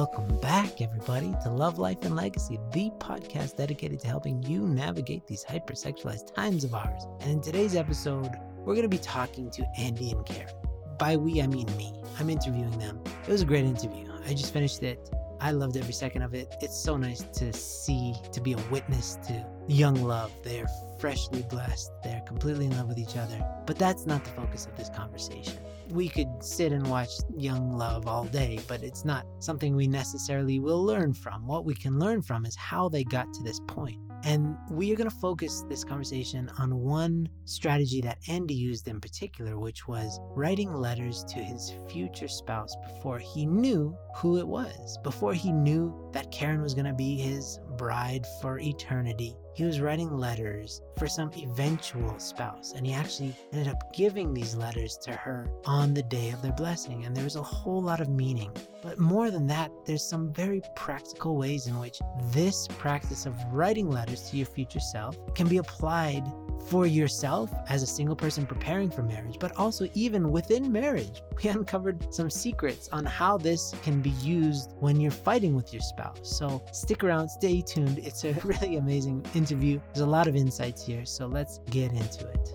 Welcome back, everybody, to Love, Life, and Legacy, the podcast dedicated to helping you navigate these hypersexualized times of ours. And in today's episode, we're going to be talking to Andy and Karen. By we, I mean me. I'm interviewing them. It was a great interview. I just finished it. I loved every second of it. It's so nice to see, to be a witness to young love. They're freshly blessed. They're completely in love with each other. But that's not the focus of this conversation. We could sit and watch young love all day, but it's not something we necessarily will learn from. What we can learn from is how they got to this point. And we are going to focus this conversation on one strategy that Andy used in particular, which was writing letters to his future spouse before he knew who it was, before he knew that Karen was going to be his bride for eternity. He was writing letters for some eventual spouse, and he actually ended up giving these letters to her on the day of their blessing. And there was a whole lot of meaning. But more than that, there's some very practical ways in which this practice of writing letters to your future self can be applied for yourself as a single person preparing for marriage, but also even within marriage. We uncovered some secrets on how this can be used when you're fighting with your spouse. So stick around, stay tuned. It's a really amazing interview. There's a lot of insights here, so let's get into it.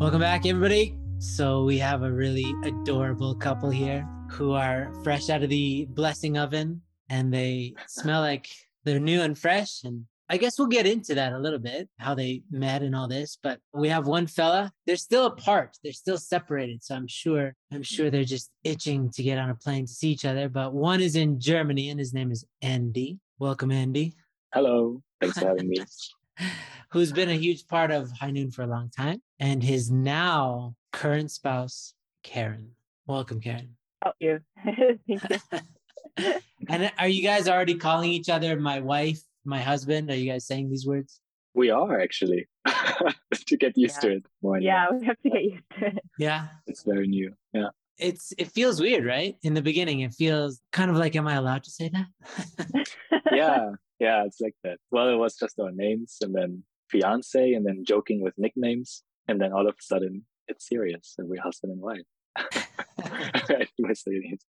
Welcome back, everybody. So, we have a really adorable couple here who are fresh out of the blessing oven and they smell like they're new and fresh and I guess we'll get into that a little bit, how they met and all this. But we have one fella. They're still apart. They're still separated. So I'm sure, I'm sure they're just itching to get on a plane to see each other. But one is in Germany and his name is Andy. Welcome, Andy. Hello. Thanks for having me. Who's been a huge part of High Noon for a long time. And his now current spouse, Karen. Welcome, Karen. Oh, you. Thank you. and are you guys already calling each other my wife my husband? Are you guys saying these words? We are actually to get used yeah. to it more. Yeah, we have to get used to it. Yeah. It's very new. Yeah. It's it feels weird, right? In the beginning, it feels kind of like, am I allowed to say that? yeah, yeah, it's like that. Well, it was just our names and then fiance and then joking with nicknames. And then all of a sudden it's serious and we're husband and wife.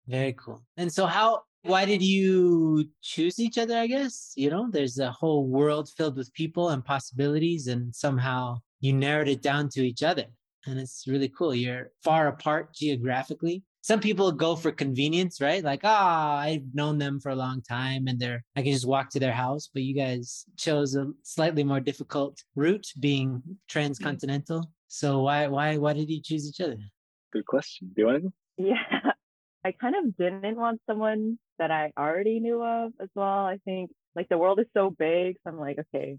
Very cool. And so how why did you choose each other, I guess? You know, there's a whole world filled with people and possibilities and somehow you narrowed it down to each other. And it's really cool. You're far apart geographically. Some people go for convenience, right? Like, ah, oh, I've known them for a long time and they're I can just walk to their house. But you guys chose a slightly more difficult route being transcontinental. So why why why did you choose each other? Good question. Do you want to go? Yeah. I kind of didn't want someone that I already knew of as well. I think like the world is so big. So I'm like, okay,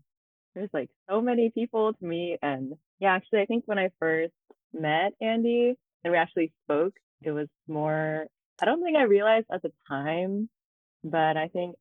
there's like so many people to meet. And yeah, actually, I think when I first met Andy and we actually spoke, it was more, I don't think I realized at the time, but I think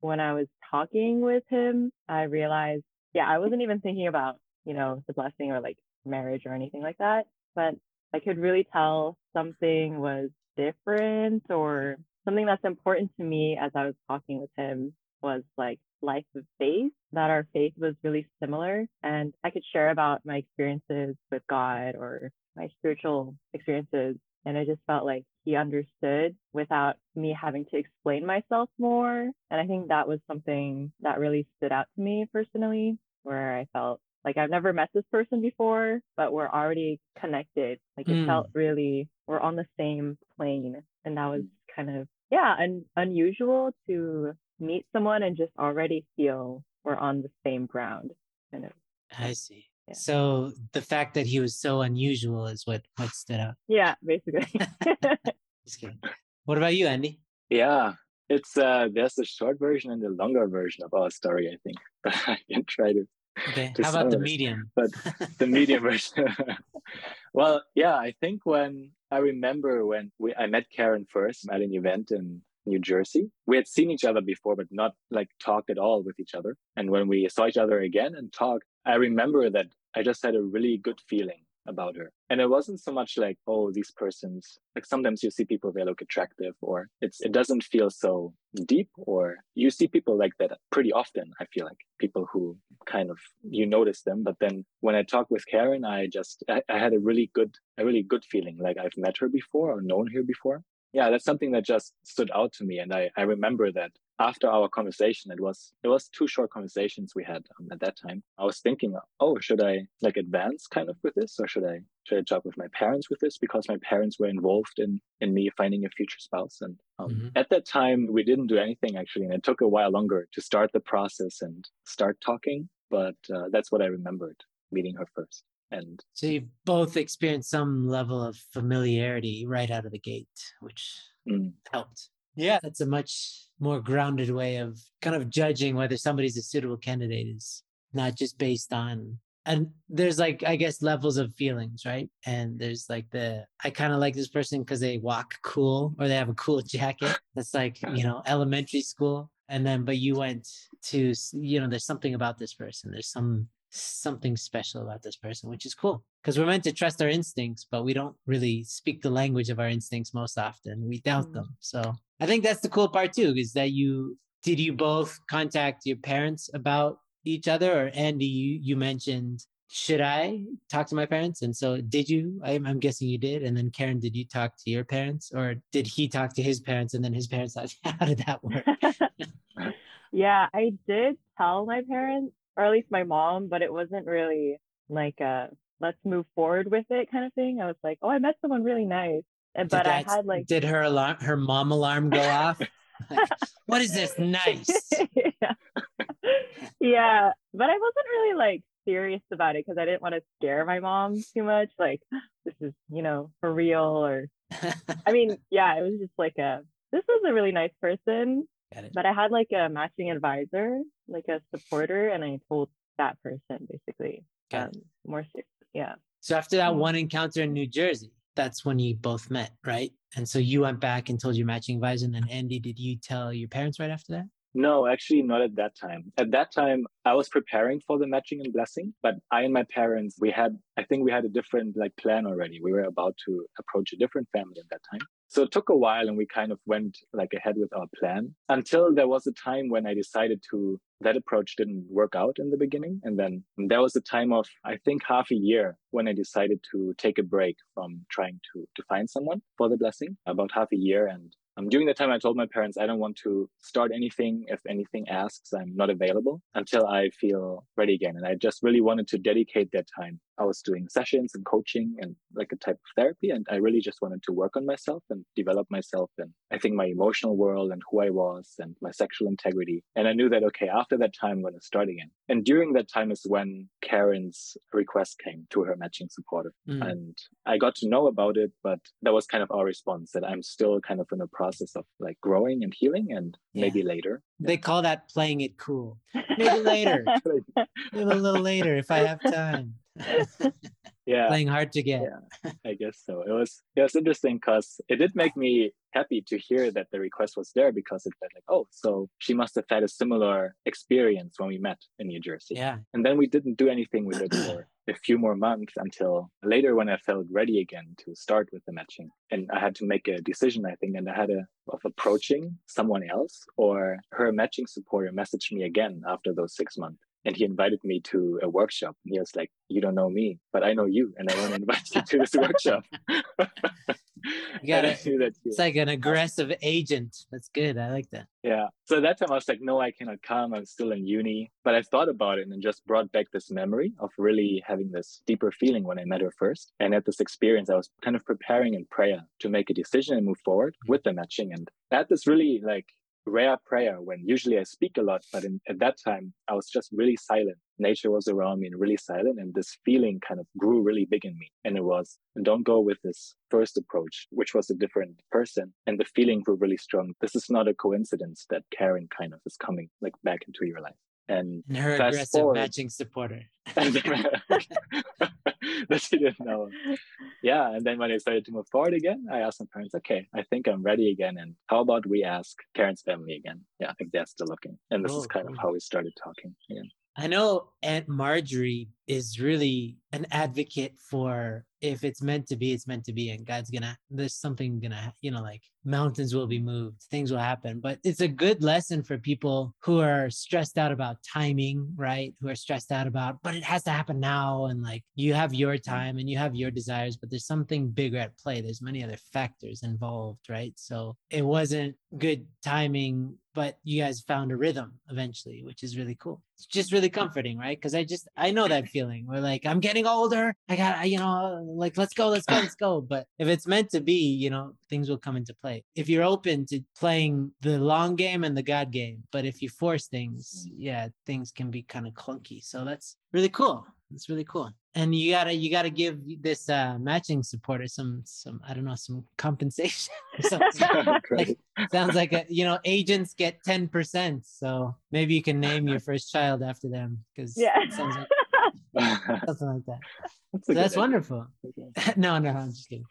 when I was talking with him, I realized, yeah, I wasn't even thinking about, you know, the blessing or like marriage or anything like that. But I could really tell something was different or something that's important to me as I was talking with him was like life of faith, that our faith was really similar. And I could share about my experiences with God or my spiritual experiences. And I just felt like he understood without me having to explain myself more. And I think that was something that really stood out to me personally, where I felt like I've never met this person before, but we're already connected. Like it mm. felt really, we're on the same plane. And that was kind of, yeah, and unusual to meet someone and just already feel we're on the same ground. Kind of. I see. Yeah. So the fact that he was so unusual is what what stood out. Yeah, basically. Just kidding. What about you, Andy? Yeah, it's uh there's a short version and a longer version of our story, I think. But I can try to Okay. How about the medium? But the medium version. well, yeah, I think when I remember when we, I met Karen first at an event in New Jersey. We had seen each other before, but not like talked at all with each other. And when we saw each other again and talked, I remember that I just had a really good feeling about her. And it wasn't so much like, oh, these persons, like sometimes you see people, they look attractive or it's, it doesn't feel so deep or you see people like that pretty often. I feel like people who kind of, you notice them. But then when I talked with Karen, I just, I, I had a really good, a really good feeling like I've met her before or known her before. yeah, that's something that just stood out to me. And I, I remember that after our conversation, it was it was two short conversations we had um, at that time. I was thinking, oh, should I like advance kind of with this, or should I should I talk with my parents with this because my parents were involved in in me finding a future spouse. And um, mm-hmm. at that time, we didn't do anything actually, and it took a while longer to start the process and start talking. But uh, that's what I remembered meeting her first. And so you both experienced some level of familiarity right out of the gate, which mm. helped. Yeah, that's a much more grounded way of kind of judging whether somebody's a suitable candidate is not just based on and there's like i guess levels of feelings right? And there's like the i kind of like this person because they walk cool or they have a cool jacket. That's like you know elementary school. And then but you went to you know there's something about this person. There's some something special about this person which is cool because we're meant to trust our instincts but we don't really speak the language of our instincts most often. We doubt mm. them. So i think that's the cool part too is that you did you both contact your parents about each other? Or andy you, you mentioned should i talk to my parents? And so did you? I'm, I'm, guessing you did. And then karen did you talk to your parents? Or did he talk to his parents? And then his parents how did that work? Yeah i did tell my parents or at least my mom, but it wasn't really like a let's move forward with it kind of thing. I was like, oh, I met someone really nice. Eh, and, but I had like did her alarm her mom alarm go off? like, what is this nice? yeah. yeah. But I wasn't really like serious about it because I didn't want to scare my mom too much. Like, this is, you know, for real or I mean, yeah, it was just like a this was a really nice person. But I had like a matching advisor, like a supporter, and I told that person basically um, more serious. Yeah. So after that one encounter in New Jersey, that's when you both met, right? And so you went back and told your matching advisor, and then Andy, did you tell your parents right after that? No, actually, not at that time. At that time, I was preparing for the matching and blessing, but I and my parents, we had, I think we had a different like plan already. We were about to approach a different family at that time. So it took a while and we kind of went like ahead with our plan until there was a time when I decided to, that approach didn't work out in the beginning. And then there was a time of, I think half a year when I decided to take a break from trying to, to find someone for the blessing about half a year. And um, during that time, I told my parents I don't want to start anything. If anything asks, I'm not available until I feel ready again. And I just really wanted to dedicate that time I was doing sessions and coaching and like a type of therapy. And I really just wanted to work on myself and develop myself and I think my emotional world and who I was and my sexual integrity. And I knew that, okay, after that time, I'm going to start again. And during that time is when Karen's request came to her matching supporter. Mm. And I got to know about it, but that was kind of our response that I'm still kind of in a process of like growing and healing and yeah. maybe later. They call that playing it cool. Maybe later. maybe a little later if I have time. yeah playing hard to get yeah i guess so it was it was interesting because it did make me happy to hear that the request was there because it felt like oh so she must have had a similar experience when we met in new jersey yeah and then we didn't do anything with it for a few more months until later when i felt ready again to start with the matching. And i had to make a decision i think and i had a of approaching someone else or her matching supporter messaged me again after those six months and he invited me to a workshop. And he was like, "You don't know me, but I know you, and I want to invite you to this workshop." you got it. It's like an aggressive agent. That's good. I like that. Yeah. So that time I was like, "No, I cannot come. I'm still in uni." But I thought about it and just brought back this memory of really having this deeper feeling when I met her first. And at this experience, I was kind of preparing in prayer to make a decision and move forward mm. with the matching. And had this really like rare prayer when usually I speak a lot, but in, at that time I was just really silent. Nature was around me and really silent. And this feeling kind of grew really big in me. And it was, don't go with this first approach, which was a different person. And the feeling grew really strong. This is not a coincidence that Karen kind of is coming like back into your life. And, and her aggressive forward, matching supporter. that she didn't know. Yeah. And then when I started to move forward again, I asked my parents, okay, I think I'm ready again. And how about we ask Karen's family again? Yeah, if they're still looking. And this oh, is kind cool. of how we started talking again. I know Aunt Marjorie is really an advocate for if it's meant to be, it's meant to be, and God's gonna there's something gonna you know like mountains will be moved, things will happen. But it's a good lesson for people who are stressed out about timing, right? Who are stressed out about, but it has to happen now, and like you have your mm. time and you have your desires, but there's something bigger at play. There's many other factors involved, right? So it wasn't good timing but you guys found a rhythm eventually, which is really cool. It's just really comforting, right? Because I just I know that feeling. We're like, I'm getting older. I got you know, like let's go, let's go, let's go. But if it's meant to be, you know, things will come into play. If you're open to playing the long game and the God game, but if you force things, mm-hmm. yeah, things can be kind of clunky. So that's really cool. It's really cool. And you gotta you gotta give this uh matching supporter some some I don't know some compensation. like, sounds like a, you know agents get ten percent, so maybe you can name your first child after them because yeah, sounds like, something like that. That's, so that's wonderful. no, no, I'm just kidding.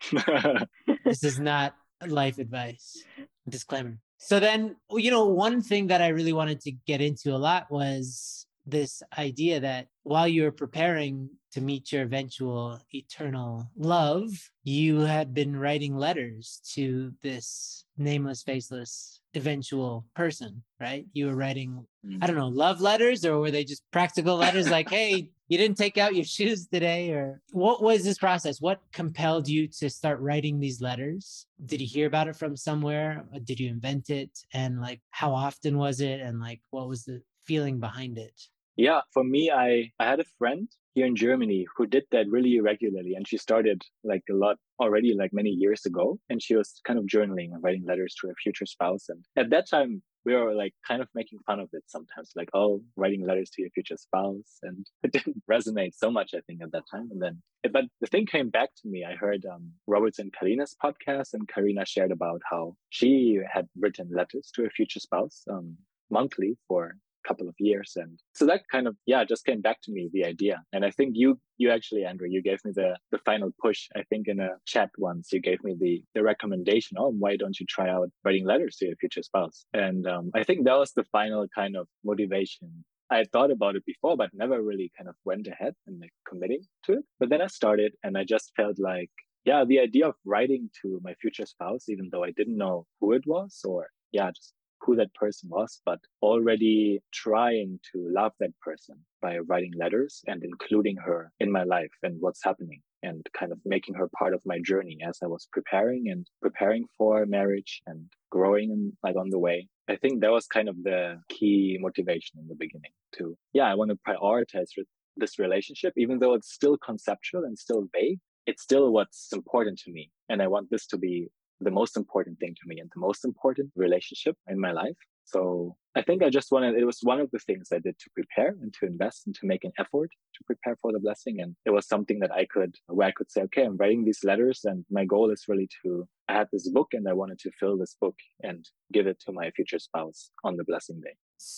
this is not life advice. Disclaimer. So then, you know, one thing that I really wanted to get into a lot was this idea that while you were preparing to meet your eventual eternal love, you had been writing letters to this nameless, faceless eventual person, right? You were writing, mm. I don't know, love letters, or were they just practical letters like, hey, you didn't take out your shoes today? Or what was this process? What compelled you to start writing these letters? Did you hear about it from somewhere? Did you invent it? And like, how often was it? And like, what was the feeling behind it? Yeah, for me, I, I had a friend here in Germany who did that really regularly. And she started like a lot already, like many years ago. And she was kind of journaling and writing letters to her future spouse. And at that time, we were like kind of making fun of it sometimes, like, oh, writing letters to your future spouse. And it didn't resonate so much, I think, at that time. And then, but the thing came back to me. I heard um, Roberts and Karina's podcast, and Karina shared about how she had written letters to her future spouse um, monthly for couple of years. And so that kind of yeah just came back to me the idea. And i think you you actually andrew you gave me the the final push i think in a chat once. You gave me the the recommendation oh why don't you try out writing letters to your future spouse? And um, i think that was the final kind of motivation. I had thought about it before, but never really kind of went ahead and like committing to it. But then I started and I just felt like, yeah, the idea of writing to my future spouse, even though I didn't know who it was or yeah, just who that person was, but already trying to love that person by writing letters and including her in my life and what's happening and kind of making her part of my journey as I was preparing and preparing for marriage and growing like on the way. I think that was kind of the key motivation in the beginning to, yeah, I want to prioritize this relationship, even though it's still conceptual and still vague. It's still what's important to me. And I want this to be the most important thing to me and the most important relationship in my life. So I think I just wanted, it was one of the things I did to prepare and to invest and to make an effort to prepare for the blessing. And it was something that I could, where I could say, okay, I'm writing these letters and my goal is really to, I had this book and I wanted to fill this book and give it to my future spouse on the blessing day.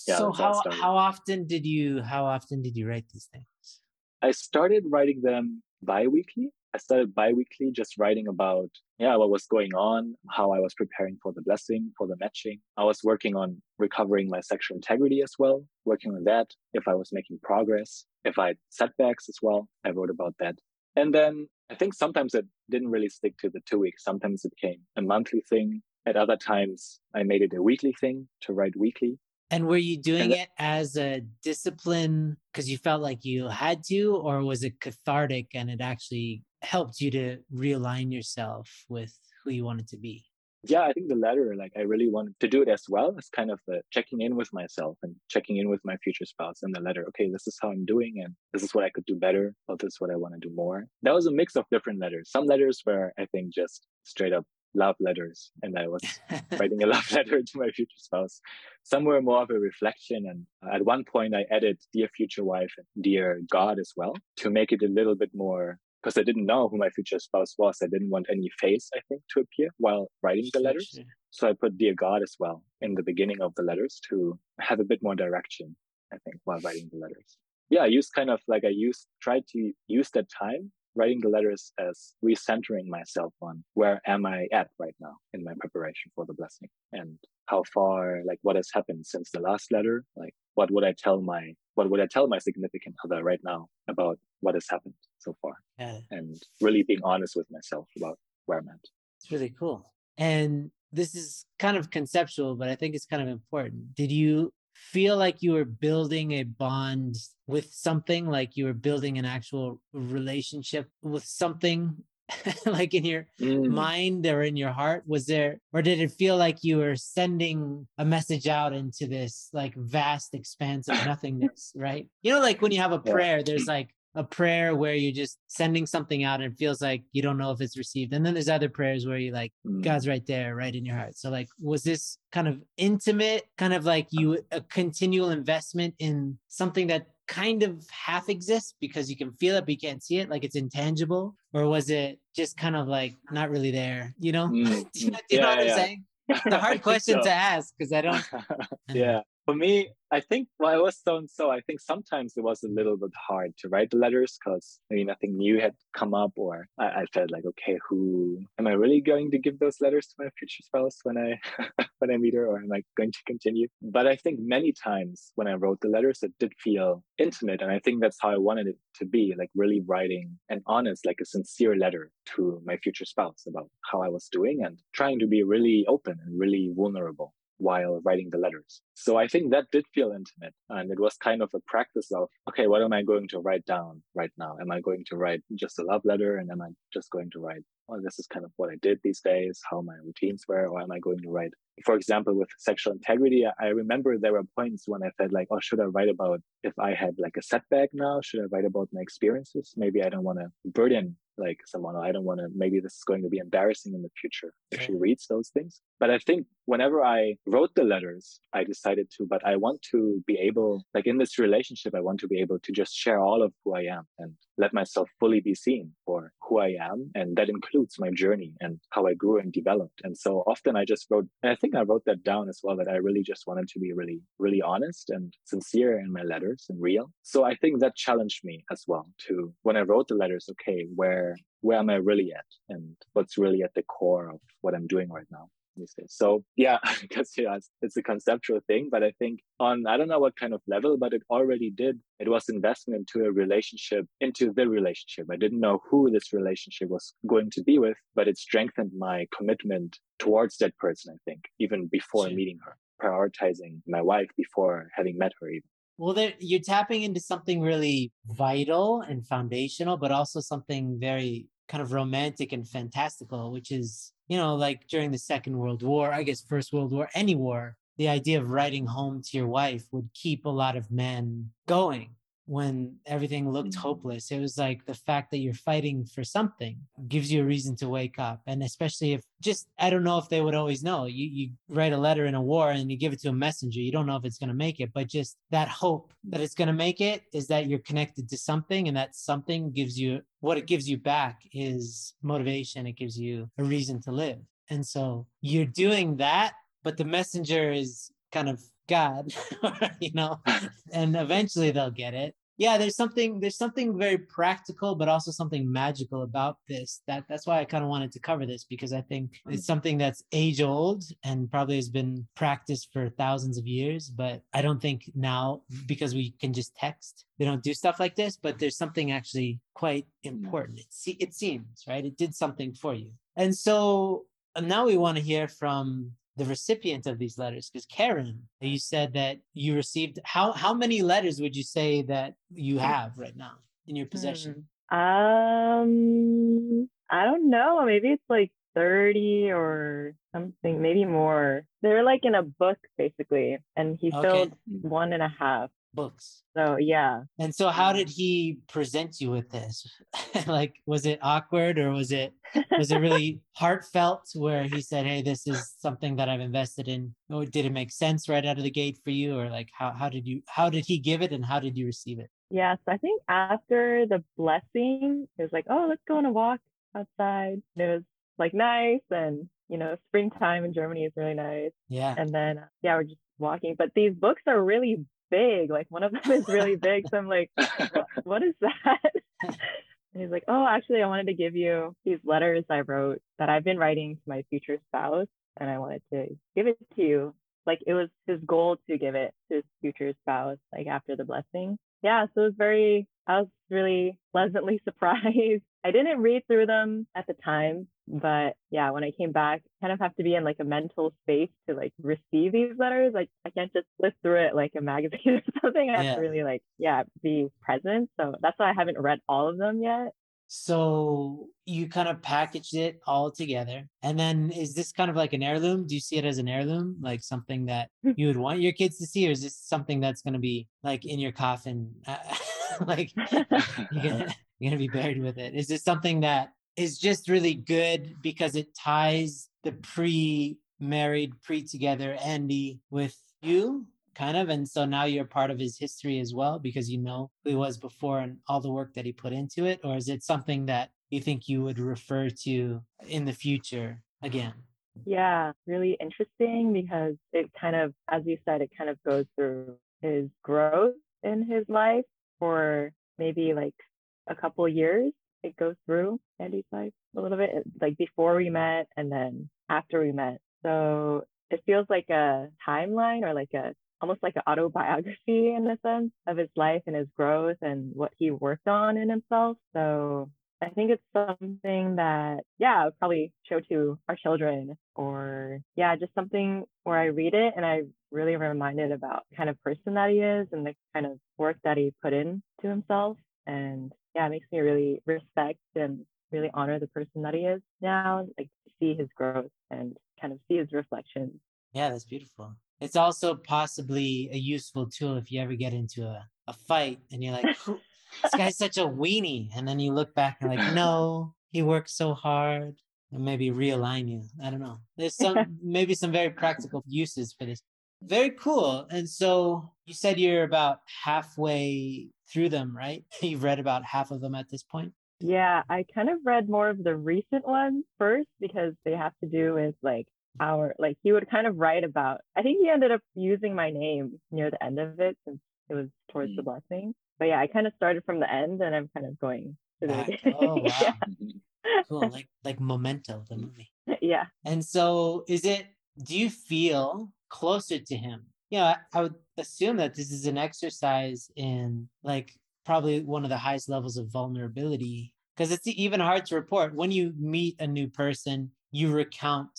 Yeah, so how, how often did you, how often did you write these things? I started writing them bi-weekly I started bi-weekly just writing about yeah what was going on, how I was preparing for the blessing, for the matching. I was working on recovering my sexual integrity as well, working on that. If I was making progress, if I had setbacks as well, I wrote about that. And then I think sometimes it didn't really stick to the two weeks. Sometimes it became a monthly thing. At other times, I made it a weekly thing to write weekly. And were you doing it as a discipline because you felt like you had to, or was it cathartic and it actually helped you to realign yourself with who you wanted to be? Yeah, I think the latter, like I really wanted to do it as well as kind of the checking in with myself and checking in with my future spouse and the letter. Okay, this is how I'm doing and this is what I could do better, or this is what I want to do more. That was a mix of different letters. Some letters were, I think, just straight up love letters and I was writing a love letter to my future spouse. Some were more of a reflection. And uh, at one point I added dear future wife and dear God as well to make it a little bit more because I didn't know who my future spouse was. I didn't want any face, I think, to appear while writing the letters. So I put Dear God as well in the beginning of the letters to have a bit more direction, I think, while writing the letters. Yeah, I used kind of like I used, tried to use that time writing the letters as recentering myself on where am I at right now in my preparation for the blessing. And how far, like what has happened since the last letter. Like what would I tell my what would I tell my significant other right now about what has happened so far? Yeah. And really being honest with myself about where I'm at. It's really cool. And this is kind of conceptual, but I think it's kind of important. Did you feel like you were building a bond with something, like you were building an actual relationship with something like in your Mm. mind or in your heart was there or did it feel like you were sending a message out into this like vast expanse of nothingness right you know like when you have a prayer there's like a prayer where you're just sending something out and it feels like you don't know if it's received and then there's other prayers where you like Mm. god's right there right in your heart so like was this kind of intimate kind of like you a continual investment in something that kind of half exists because you can feel it but you can't see it like it's intangible or was it just kind of like not really there you know Mm, do you, mm. do you know Yeah, what i'm saying it's a hard question so. to ask because i don't yeah. For me, I think well, I was so and so. I think sometimes it was a little bit hard to write the letters because I mean nothing new had come up, or I, I felt like, okay, who am I really going to give those letters to my future spouse when I when I meet her, or am I going to continue? But I think many times when I wrote the letters, it did feel intimate, and I think that's how I wanted it to be, like really writing an honest, like a sincere letter to my future spouse about how I was doing and trying to be really open and really vulnerable while writing the letters. So I think that did feel intimate. And it was kind of a practice of, okay, what am I going to write down right now? Am I going to write just a love letter? And am I just going to write, well, this is kind of what I did these days, how my routines were? Or am I going to write, for example, with sexual integrity? I remember there were points when I felt like, oh, should I write about if I had like a setback now? Should I write about my experiences? Maybe I don't want to burden like someone oh, I don't want to maybe this is going to be embarrassing in the future if she reads those things. But I think whenever I wrote the letters, I decided to, but I want to be able, like in this relationship, I want to be able to just share all of who I am and let myself fully be seen for who I am. And that includes my journey and how I grew and developed. And so often I just wrote, and I think I wrote that down as well, that I really just wanted to be really, really honest and sincere in my letters and real. So I think that challenged me as well to, when I wrote the letters, okay, where, where am I really at? And what's really at the core of what I'm doing right now? So yeah, guess yeah, it's, it's a conceptual thing, but I think on I don't know what kind of level, but it already did. It was investment into a relationship, into the relationship. I didn't know who this relationship was going to be with, but it strengthened my commitment towards that person. I think even before Sure. meeting her, prioritizing my wife before having met her. Even. Well, there, you're tapping into something really vital and foundational, but also something very kind of romantic and fantastical, which is, you know, like during the Second World War, I guess First World War, any war, the idea of writing home to your wife would keep a lot of men going when everything looked Mhm. hopeless. It was like the fact that you're fighting for something gives you a reason to wake up. And especially if just, I don't know if they would always know. You, you write a letter in a war and you give it to a messenger. You don't know if it's going to make it, but just that hope that it's going to make it is that you're connected to something and that something gives you what it gives you back is motivation. It gives you a reason to live. And so you're doing that, but the messenger is kind of God, you know, and eventually they'll get it. Yeah, there's something there's something very practical, but also something magical about this. That that's why I kind of wanted to cover this because I think it's something that's age old and probably has been practiced for thousands of years. But I don't think now because we can just text, they don't do stuff like this. But there's something actually quite important. It se- it seems right. It did something for you, and so uh, now we want to hear from the recipient of these letters because karen you said that you received how how many letters would you say that you have right now in your possession Um, I don't know. Maybe it's like 30 or something, maybe more. They're like in a book basically, and he Okay. filled one and a half. Books So yeah. and so how did he present you with this like was it awkward or was it was it really heartfelt where he said hey this is something that i've invested in or did it make sense right out of the gate for you or like how, how did you how did he give it and how did you receive it Yeah, so I think after the blessing, it was like, oh, let's go on a walk outside. And it was like nice, and you know, springtime in Germany is really nice. yeah And then uh, yeah, we're just walking. But these books are really big. Like one of them is really big. So I'm like, what, is that? and he's like, oh, actually, I wanted to give you these letters I wrote that I've been writing to my future spouse. and I wanted to give it to you. Like it was his goal to give it to his future spouse, like after the blessing. Yeah, so it was very, I was really pleasantly surprised. I didn't read through them at the time, but yeah, when I came back, kind of have to be in like a mental space to like receive these letters. Like I can't just flip through it like a magazine or something. I have Yeah. to really like, yeah, be present. So that's why I haven't read all of them yet. So you kind of packaged it all together. And then is this kind of like an heirloom? Do you see it as an heirloom, like something that you would want your kids to see? Or is this something that's going to be like in your coffin? like you're gonna, you're gonna be buried with it. Is this something that is just really good because it ties the pre-married, pre-together Andy with you, kind of, and so now you're part of his history as well because you know who he was before and all the work that he put into it, or is it something that you think you would refer to in the future again? Yeah, really interesting because it kind of, as you said, it kind of goes through his growth in his life for maybe like a couple years. It goes through Andy's life a little bit, like before we met and then after we met. So it feels like a timeline or like a almost like an autobiography in a sense of his life and his growth and what he worked on in himself. So I think it's something that, yeah, I probably show to our children or, yeah, just something where I read it and I really reminded about kind of person that he is and the kind of work that he put in to himself. And yeah, it makes me really respect and really honor the person that he is now, like see his growth and kind of see his reflection. Yeah, that's beautiful. It's also possibly a useful tool if you ever get into a, a fight and you're like, this guy's such a weenie. And then you look back and like, no, he worked so hard. And maybe realign you. I don't know. There's some maybe some very practical uses for this. Very cool. And so you said you're about halfway through them, right? You've read about half of them at this point. Yeah, I kind of read more of the recent ones first because they have to do with like our like he would kind of write about I think he ended up using my name near the end of it since it was towards the Mm. blessing. But yeah, I kind of started from the end and I'm kind of going to the Back. Oh wow. yeah. Cool. Like like Memento, the movie. yeah. And so, is it, do you feel closer to him? Yeah, I, I would assume that this is an exercise in like probably one of the highest levels of vulnerability because it's even hard to report. When you meet a new person, you recount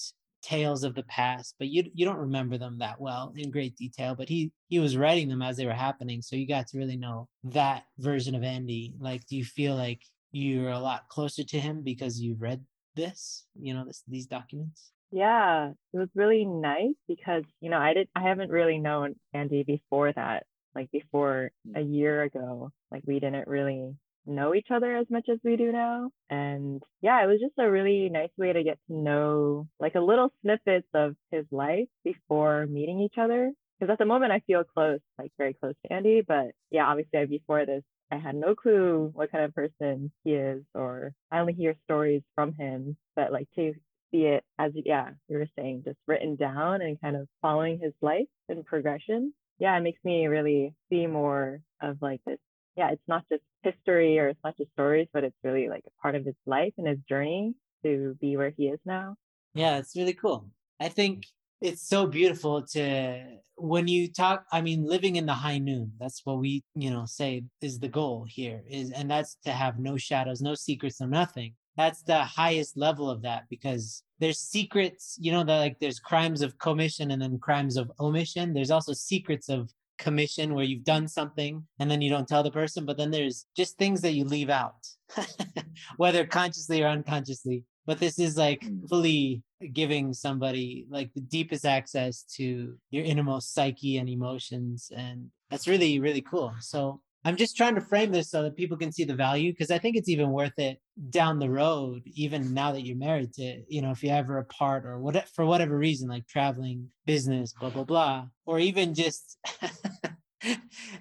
tales of the past, but you you don't remember them that well in great detail. But he he was writing them as they were happening, so you got to really know that version of Andy. Like, do you feel like you're a lot closer to him because you've read this, you know, this these documents? Yeah, it was really nice because, you know, I didn't I haven't really known Andy before that. Like before hmm. a year ago, like we didn't really know each other as much as we do now. And yeah, it was just a really nice way to get to know like a little snippets of his life before meeting each other. Because at the moment I feel close, like very close to Andy. But yeah, obviously before this, I had no clue what kind of person he is, or I only hear stories from him. But like to see it as yeah you were saying just written down and kind of following his life and progression. Yeah it makes me really see more of like this yeah it's not just history or it's not just stories but it's really like a part of his life and his journey to be where he is now. Yeah, it's really cool. I think it's so beautiful to when you talk i mean living in the high noon that's what we you know say is the goal here is and that's to have no shadows no secrets no nothing that's the highest level of that because there's secrets you know that like there's crimes of commission and then crimes of omission. There's also secrets of commission where you've done something and then you don't tell the person but then there's just things that you leave out whether consciously or unconsciously. But this is like Mm. fully giving somebody like the deepest access to your innermost psyche and emotions and that's really really cool. So i'm just trying to frame this so that people can see the value because i think it's even worth it down the road even now that you're married to you know if you're ever apart or what for whatever reason like traveling business blah blah blah or even just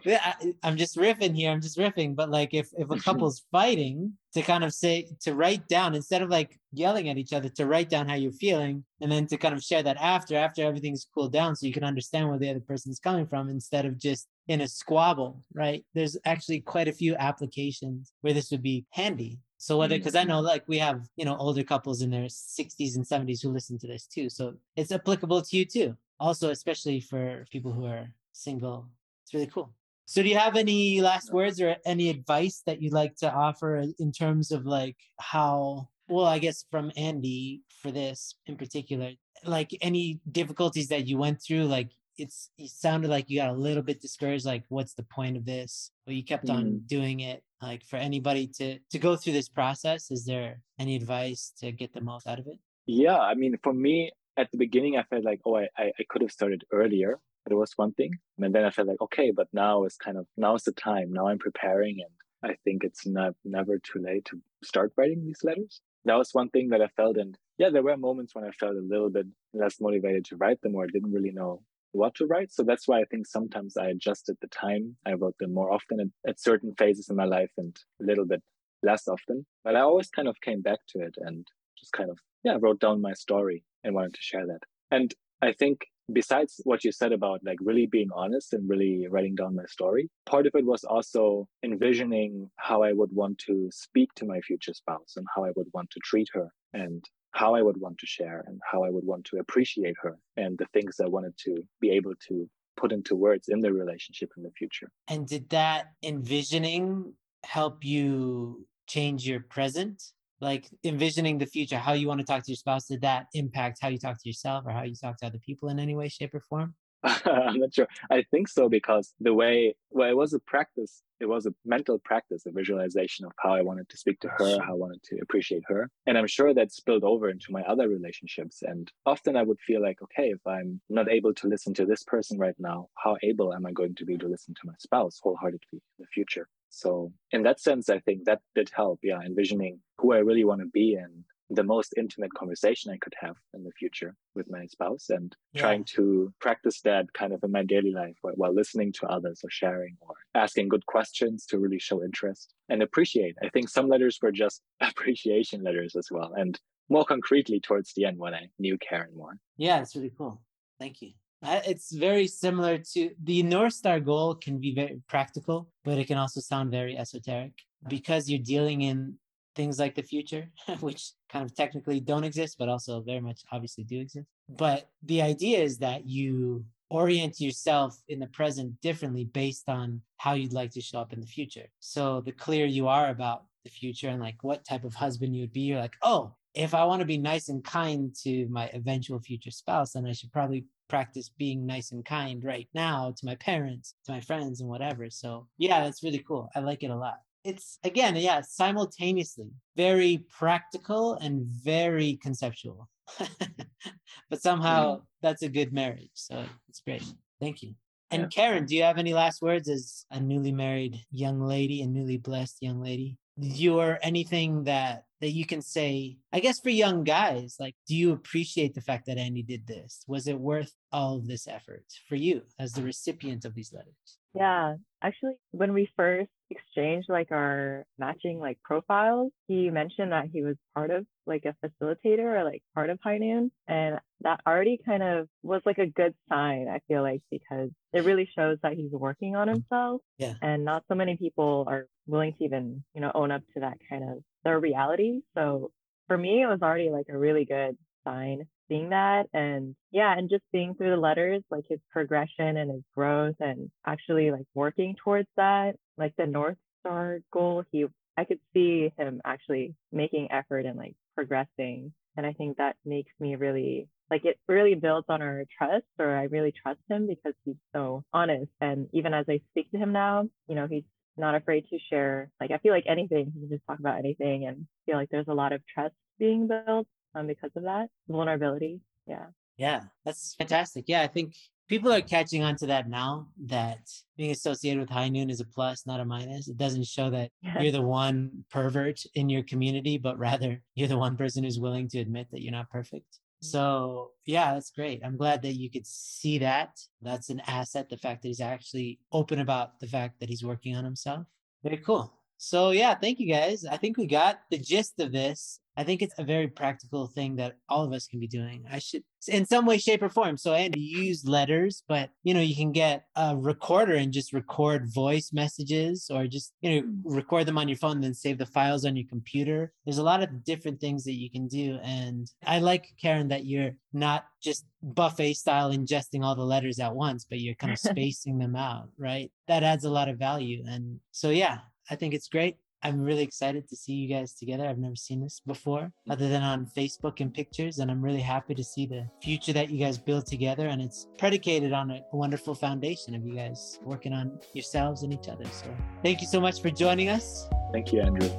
I- I'm just riffing here. I'm just riffing, but like if if a couple's fighting, to kind of say to write down instead of like yelling at each other, to write down how you're feeling, and then to kind of share that after after everything's cooled down, so you can understand where the other person's coming from, instead of just in a squabble, right? There's actually quite a few applications where this would be handy. So whether mm-hmm. because I know like we have, you know, older couples in their 60s and 70s who listen to this too. So it's applicable to you too. Also, especially for people who are single. It's really cool. So do you have any last words or any advice that you'd like to offer in terms of like how well, I guess from Andy for this in particular, like any difficulties that you went through, like it's it sounded like you got a little bit discouraged like what's the point of this? But you kept on mm. doing it like for anybody to to go through this process is there any advice to get the most out of it? Yeah i mean for me at the beginning i felt like oh i i, I could have started earlier but it was one thing. And then i felt like okay but now is kind of now is the time. Now i'm preparing and i think it's not never too late to start writing these letters. That was one thing that i felt and yeah there were moments when i felt a little bit less motivated to write them or I didn't really know what to write. So that's why I think sometimes I adjusted the time. I wrote them more often at, at certain phases in my life and a little bit less often. But I always kind of came back to it and just kind of, yeah, wrote down my story and wanted to share that. And I think besides what you said about like really being honest and really writing down my story, part of it was also envisioning how I would want to speak to my future spouse and how I would want to treat her and how I would want to share and how I would want to appreciate her and the things I wanted to be able to put into words in the relationship in the future. And did that envisioning help you change your present? Like envisioning the future, how you want to talk to your spouse, did that impact how you talk to yourself or how you talk to other people in any way, shape, or form? I'm not sure. I think so because the way, well, it was a practice. It was a mental practice, a visualization of how I wanted to speak to her, how I wanted to appreciate her. And I'm sure that spilled over into my other relationships. And often I would feel like, okay, if I'm not able to listen to this person right now, how able am I going to be to listen to my spouse wholeheartedly in the future? So in that sense, I think that did help. Yeah. Envisioning who I really want to be and the most intimate conversation I could have in the future with my spouse and yeah. trying to practice that kind of in my daily life while, while listening to others or sharing or asking good questions to really show interest and appreciate. I think some letters were just appreciation letters as well. And more concretely towards the end when I knew Karen more. Yeah, it's really cool. Thank you. It's very similar to the North Star goal can be very practical, but it can also sound very esoteric because you're dealing in things like the future, which kind of technically don't exist, but also very much obviously do exist. But the idea is that you orient yourself in the present differently based on how you'd like to show up in the future. So the clearer you are about the future and like what type of husband you would be, you're like, oh, if I want to be nice and kind to my eventual future spouse, then I should probably practice being nice and kind right now to my parents, to my friends, and whatever. So, yeah, that's really cool. I like it a lot it's again, yeah, simultaneously very practical and very conceptual. but somehow mm-hmm. that's a good marriage. So it's great. Thank you. And yeah. Karen, do you have any last words as a newly married young lady, a newly blessed young lady? Your anything that that you can say, I guess for young guys, like, do you appreciate the fact that Andy did this? Was it worth all of this effort for you as the recipient of these letters? Yeah, actually, when we first exchanged like our matching like profiles, he mentioned that he was part of like a facilitator or like part of Noon. And that already kind of was like a good sign, I feel like, because it really shows that he's working on mm. himself. Yeah. And not so many people are willing to even, you know, own up to that kind of their reality. So for me, it was already like a really good sign seeing that and yeah and just seeing through the letters like his progression and his growth and actually like working towards that like the north star goal he i could see him actually making effort and like progressing and i think that makes me really like it really builds on our trust or i really trust him because he's so honest and even as i speak to him now you know he's not afraid to share like i feel like anything he can just talk about anything and feel like there's a lot of trust being built um, because of that vulnerability. Yeah. Yeah, that's fantastic. Yeah, I think people are catching on to that now that being associated with high noon is a plus, not a minus. It doesn't show that yeah. you're the one pervert in your community, but rather you're the one person who's willing to admit that you're not perfect. Mm. So, yeah, that's great. I'm glad that you could see that. That's an asset, the fact that he's actually open about the fact that he's working on himself. Very cool. So, yeah, thank you guys. I think we got the gist of this. I think it's a very practical thing that all of us can be doing. I should, in some way, shape, or form. So, Andy, you use letters, but you know, you can get a recorder and just record voice messages, or just you know, mm. record them on your phone, then save the files on your computer. There's a lot of different things that you can do, and I like Karen that you're not just buffet style ingesting all the letters at once, but you're kind of spacing them out, right? That adds a lot of value, and so yeah, I think it's great. I'm really excited to see you guys together. I've never seen this before, other than on Facebook and pictures. And I'm really happy to see the future that you guys build together. And it's predicated on a wonderful foundation of you guys working on yourselves and each other. So thank you so much for joining us. Thank you, Andrew.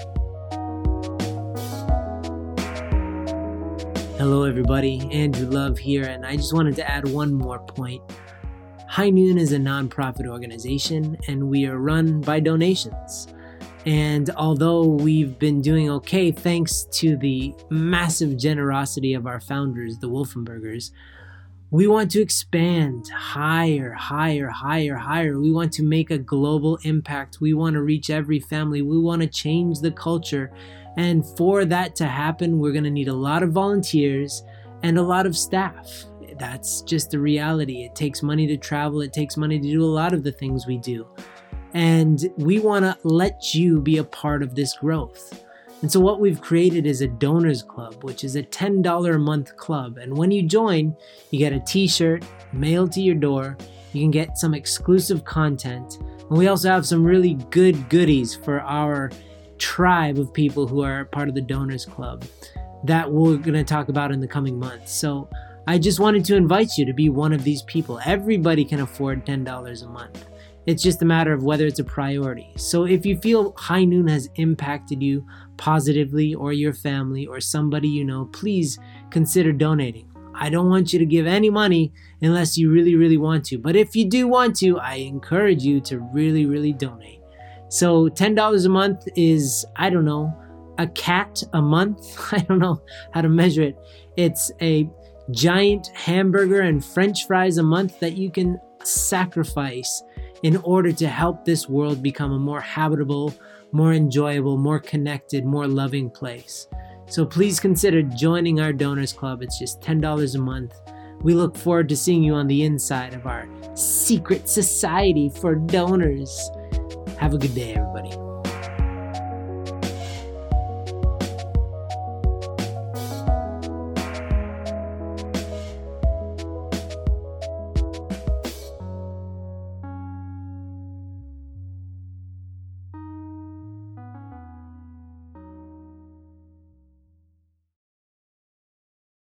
Hello, everybody. Andrew Love here. And I just wanted to add one more point. High Noon is a nonprofit organization, and we are run by donations. And although we've been doing okay thanks to the massive generosity of our founders, the Wolfenbergers, we want to expand higher, higher, higher, higher. We want to make a global impact. We want to reach every family. We want to change the culture. And for that to happen, we're going to need a lot of volunteers and a lot of staff. That's just the reality. It takes money to travel, it takes money to do a lot of the things we do. And we want to let you be a part of this growth. And so, what we've created is a donors club, which is a $10 a month club. And when you join, you get a t shirt mailed to your door. You can get some exclusive content. And we also have some really good goodies for our tribe of people who are part of the donors club that we're going to talk about in the coming months. So, I just wanted to invite you to be one of these people. Everybody can afford $10 a month. It's just a matter of whether it's a priority. So if you feel High Noon has impacted you positively or your family or somebody you know, please consider donating. I don't want you to give any money unless you really, really want to. But if you do want to, I encourage you to really, really donate. So $10 a month is, I don't know, a cat a month. I don't know how to measure it. It's a giant hamburger and french fries a month that you can sacrifice in order to help this world become a more habitable, more enjoyable, more connected, more loving place. So please consider joining our Donors Club. It's just $10 a month. We look forward to seeing you on the inside of our secret society for donors. Have a good day, everybody.